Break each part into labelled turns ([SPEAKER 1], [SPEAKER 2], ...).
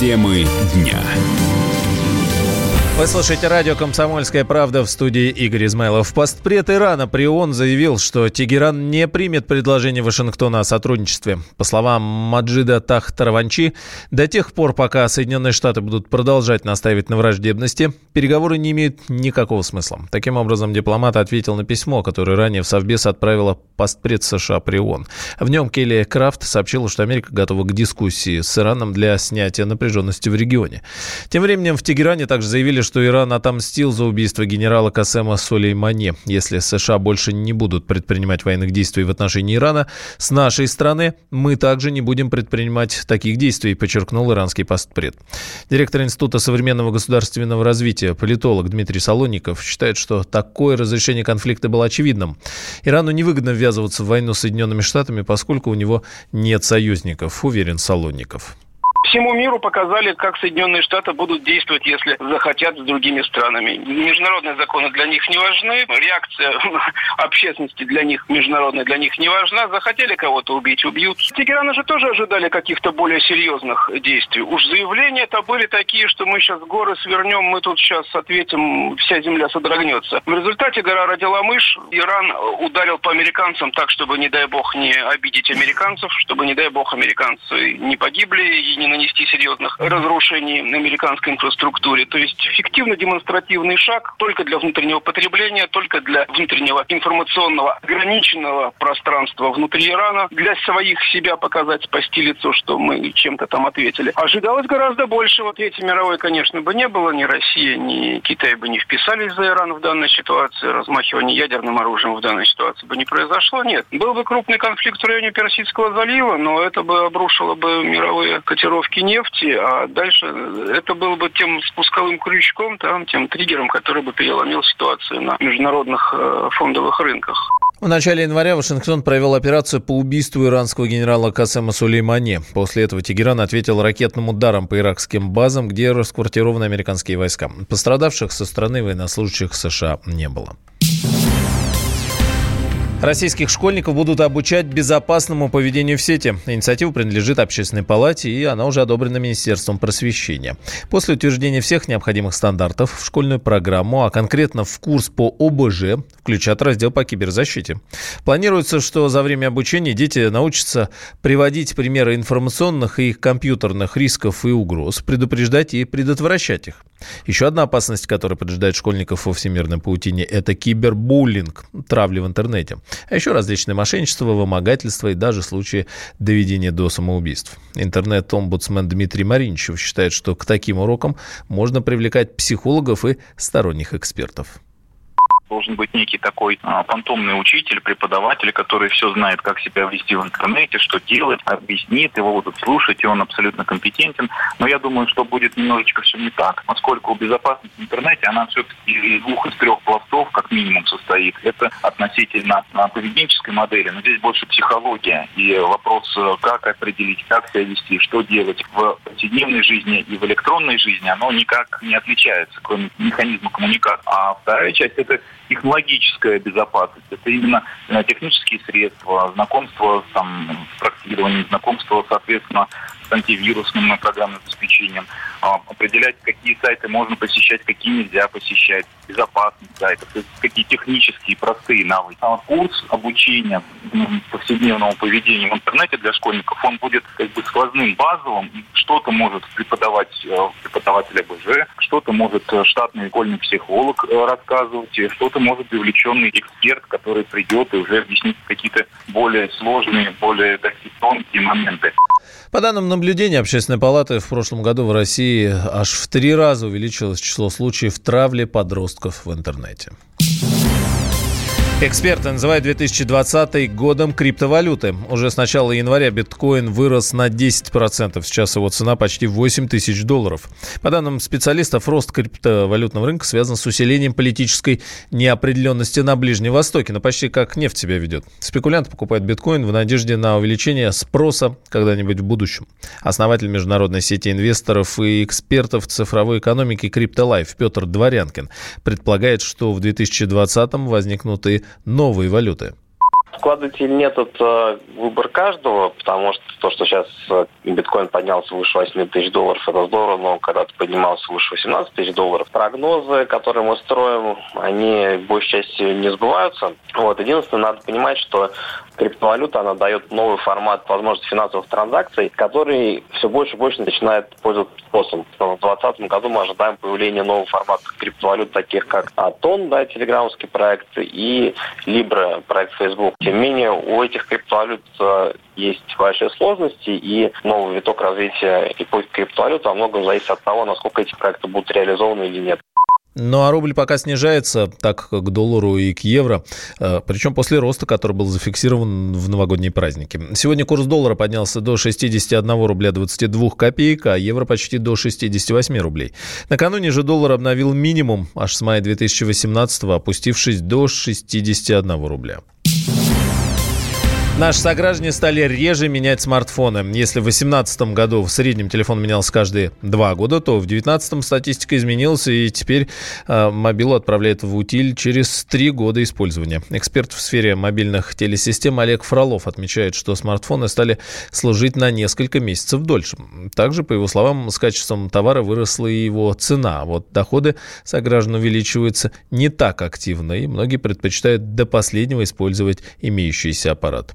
[SPEAKER 1] Темы дня.
[SPEAKER 2] Вы слушаете радио «Комсомольская правда» в студии Игорь Измайлов. Постпред Ирана при ООН заявил, что Тегеран не примет предложение Вашингтона о сотрудничестве. По словам Маджида Тахтараванчи, до тех пор, пока Соединенные Штаты будут продолжать настаивать на враждебности, переговоры не имеют никакого смысла. Таким образом, дипломат ответил на письмо, которое ранее в Совбез отправила постпред США при ООН. В нем Келли Крафт сообщила, что Америка готова к дискуссии с Ираном для снятия напряженности в регионе. Тем временем в Тегеране также заявили, что Иран отомстил за убийство генерала Касема Сулеймани. Если США больше не будут предпринимать военных действий в отношении Ирана, с нашей стороны мы также не будем предпринимать таких действий, подчеркнул иранский постпред. Директор Института современного государственного развития, политолог Дмитрий Солоников, считает, что такое разрешение конфликта было очевидным. Ирану невыгодно ввязываться в войну с Соединенными Штатами, поскольку у него нет союзников, уверен Солоников
[SPEAKER 3] всему миру показали, как Соединенные Штаты будут действовать, если захотят с другими странами. Международные законы для них не важны, реакция общественности для них, международная для них не важна. Захотели кого-то убить, убьют. Тегераны же тоже ожидали каких-то более серьезных действий. Уж заявления это были такие, что мы сейчас горы свернем, мы тут сейчас ответим, вся земля содрогнется. В результате гора родила мышь. Иран ударил по американцам так, чтобы, не дай бог, не обидеть американцев, чтобы, не дай бог, американцы не погибли и не нанести серьезных разрушений на американской инфраструктуре. То есть фиктивно-демонстративный шаг только для внутреннего потребления, только для внутреннего информационного ограниченного пространства внутри Ирана, для своих себя показать, спасти лицо, что мы чем-то там ответили. Ожидалось гораздо больше. Вот эти мировой, конечно, бы не было. Ни Россия, ни Китай бы не вписались за Иран в данной ситуации. Размахивание ядерным оружием в данной ситуации бы не произошло. Нет. Был бы крупный конфликт в районе Персидского залива, но это бы обрушило бы мировые котировки котировки нефти, а дальше это было бы тем спусковым крючком, там, тем триггером, который бы переломил ситуацию на международных э, фондовых рынках.
[SPEAKER 2] В начале января Вашингтон провел операцию по убийству иранского генерала Касема Сулеймани. После этого Тегеран ответил ракетным ударом по иракским базам, где расквартированы американские войска. Пострадавших со стороны военнослужащих США не было. Российских школьников будут обучать безопасному поведению в сети. Инициатива принадлежит Общественной палате, и она уже одобрена Министерством просвещения. После утверждения всех необходимых стандартов в школьную программу, а конкретно в курс по ОБЖ, включат раздел по киберзащите. Планируется, что за время обучения дети научатся приводить примеры информационных и компьютерных рисков и угроз, предупреждать и предотвращать их. Еще одна опасность, которая поджидает школьников во всемирной паутине, это кибербуллинг, травли в интернете. А еще различные мошенничества, вымогательства и даже случаи доведения до самоубийств. Интернет-омбудсмен Дмитрий Маринчев считает, что к таким урокам можно привлекать психологов и сторонних экспертов
[SPEAKER 4] должен быть некий такой а, фантомный учитель, преподаватель, который все знает, как себя вести в интернете, что делать, объяснит, его будут слушать, и он абсолютно компетентен. Но я думаю, что будет немножечко все не так, поскольку безопасность в интернете, она все-таки из двух, из трех пластов, как минимум, состоит. Это относительно а, поведенческой модели, но здесь больше психология и вопрос, как определить, как себя вести, что делать в повседневной жизни и в электронной жизни, оно никак не отличается, кроме механизма коммуникации. А вторая часть – это технологическая безопасность. Это именно э, технические средства, знакомство там, с проектированием, знакомство, соответственно, с антивирусным программным обеспечением, а, определять, какие сайты можно посещать, какие нельзя посещать, безопасность сайтов, какие технические простые навыки. А курс обучения повседневному поведению в интернете для школьников, он будет как бы сквозным, базовым. Что-то может преподавать э, преподаватель АБЖ, что-то может э, штатный школьный психолог э, рассказывать, что-то может привлеченный эксперт, который придет и уже объяснит какие-то более сложные, более такие тонкие моменты.
[SPEAKER 2] По данным наблюдения Общественной палаты, в прошлом году в России аж в три раза увеличилось число случаев травли подростков в интернете. Эксперты называют 2020 годом криптовалюты. Уже с начала января биткоин вырос на 10%. Сейчас его цена почти 8 тысяч долларов. По данным специалистов, рост криптовалютного рынка связан с усилением политической неопределенности на Ближнем Востоке. Но почти как нефть себя ведет. Спекулянты покупают биткоин в надежде на увеличение спроса когда-нибудь в будущем. Основатель международной сети инвесторов и экспертов цифровой экономики CryptoLife Петр Дворянкин предполагает, что в 2020 возникнут и новые валюты
[SPEAKER 1] откладывать или нет, это выбор каждого, потому что то, что сейчас э, биткоин поднялся выше 8 тысяч долларов, это здорово, но когда-то поднимался выше 18 тысяч долларов. Прогнозы, которые мы строим, они большей частью не сбываются. Вот. Единственное, надо понимать, что криптовалюта, она дает новый формат возможности финансовых транзакций, который все больше и больше начинает пользоваться спросом. В 2020 году мы ожидаем появления нового формата криптовалют, таких как Атон, да, телеграммовский проект, и Libra, проект Facebook. Тем не менее, у этих криптовалют э, есть большие сложности, и новый виток развития эпохи криптовалют во многом зависит от того, насколько эти проекты будут реализованы или нет.
[SPEAKER 2] Ну а рубль пока снижается, так к доллару и к евро, э, причем после роста, который был зафиксирован в новогодние праздники. Сегодня курс доллара поднялся до 61 рубля 22 копеек, а евро почти до 68 рублей. Накануне же доллар обновил минимум аж с мая 2018, опустившись до 61 рубля. Наши сограждане стали реже менять смартфоны. Если в 2018 году в среднем телефон менялся каждые два года, то в 2019 статистика изменилась, и теперь э, мобилу отправляют в утиль через три года использования. Эксперт в сфере мобильных телесистем Олег Фролов отмечает, что смартфоны стали служить на несколько месяцев дольше. Также, по его словам, с качеством товара выросла и его цена. Вот доходы сограждан увеличиваются не так активно, и многие предпочитают до последнего использовать имеющийся аппарат.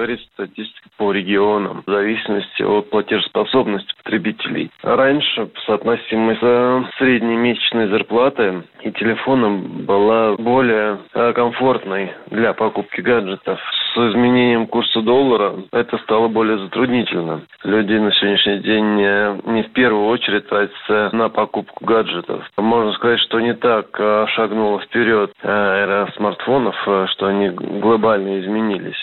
[SPEAKER 5] Можно говорить статистика по регионам, в зависимости от платежеспособности потребителей. Раньше соотносимость средней месячной зарплаты и телефоном была более э, комфортной для покупки гаджетов. С изменением курса доллара это стало более затруднительно. Люди на сегодняшний день э, не в первую очередь тратятся на покупку гаджетов. Можно сказать, что не так э, шагнула вперед эра смартфонов, что они глобально изменились.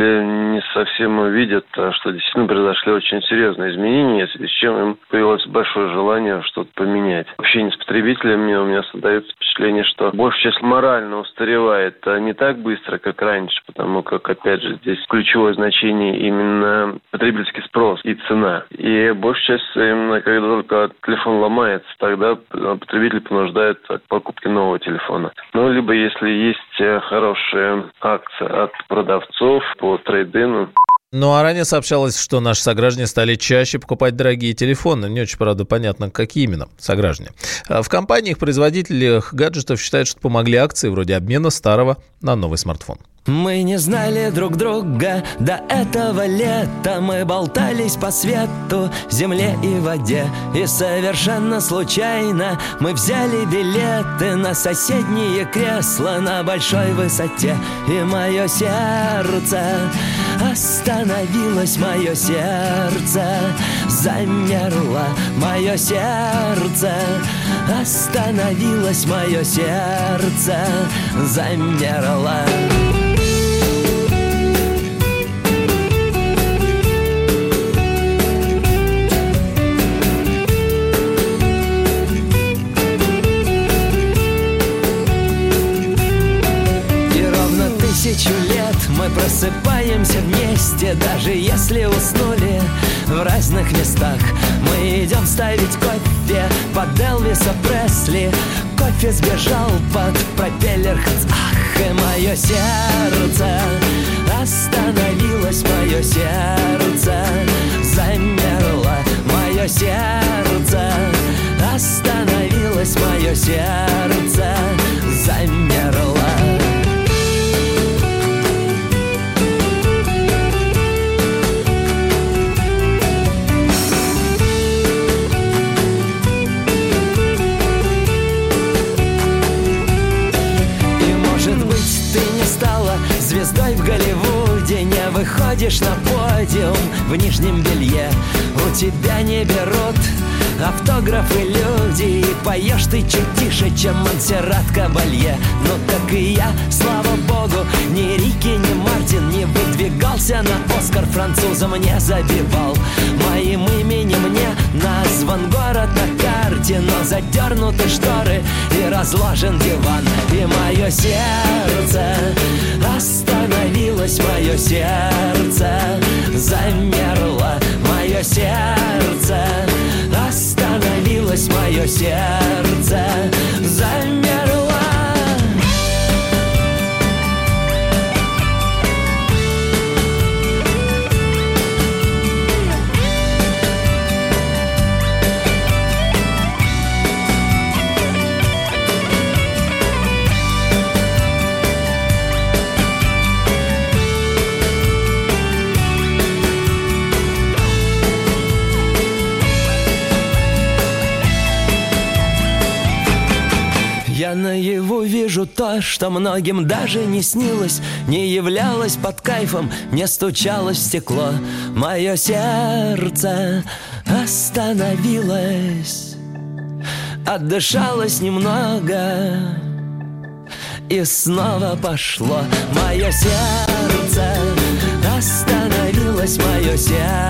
[SPEAKER 5] Потребители не совсем видят, что действительно произошли очень серьезные изменения, с чем им появилось большое желание что-то поменять. Общение с потребителями у меня создается впечатление, что большая часть морально устаревает а не так быстро, как раньше, потому как, опять же, здесь ключевое значение именно потребительский спрос и цена. И большая часть именно, когда только телефон ломается, тогда потребитель понуждает к покупке нового телефона. Ну, либо если есть э, хорошая акция от продавцов по трейдину,
[SPEAKER 2] ну а ранее сообщалось, что наши сограждане стали чаще покупать дорогие телефоны. Не очень, правда, понятно, какие именно сограждане. А в компаниях-производителях гаджетов считают, что помогли акции вроде обмена старого на новый смартфон.
[SPEAKER 6] Мы не знали друг друга до этого лета. Мы болтались по свету, земле и воде. И совершенно случайно мы взяли билеты На соседнее кресло на большой высоте. И мое сердце остановилось Мое сердце замерло Мое сердце остановилось Мое сердце замерло. Тысячу лет мы просыпаемся вместе Даже если уснули в разных местах. Мы идем ставить кофе под Элвиса Пресли. Кофе сбежал под пропеллер Ах, и мое сердце Остановилось мое сердце Замерло мое сердце Остановилось мое сердце выходишь на подиум в нижнем белье. У тебя не берут автографы люди И поешь ты чуть тише, чем Монсеррат Кабалье. Ну так и я, слава богу, ни Рики, ни Мартин Не выдвигался на Оскар французом не забивал. Моим именем не назван город на карте Но задернуты шторы и разложен диван. И мое сердце остановилось, мое сердце замерло Мое сердце. Остановилось мое сердце замерло вижу то, что многим даже не снилось Не являлось под кайфом, не стучалось в стекло. Мое сердце остановилось Отдышалось немного И снова пошло. Мое сердце остановилось Мое сердце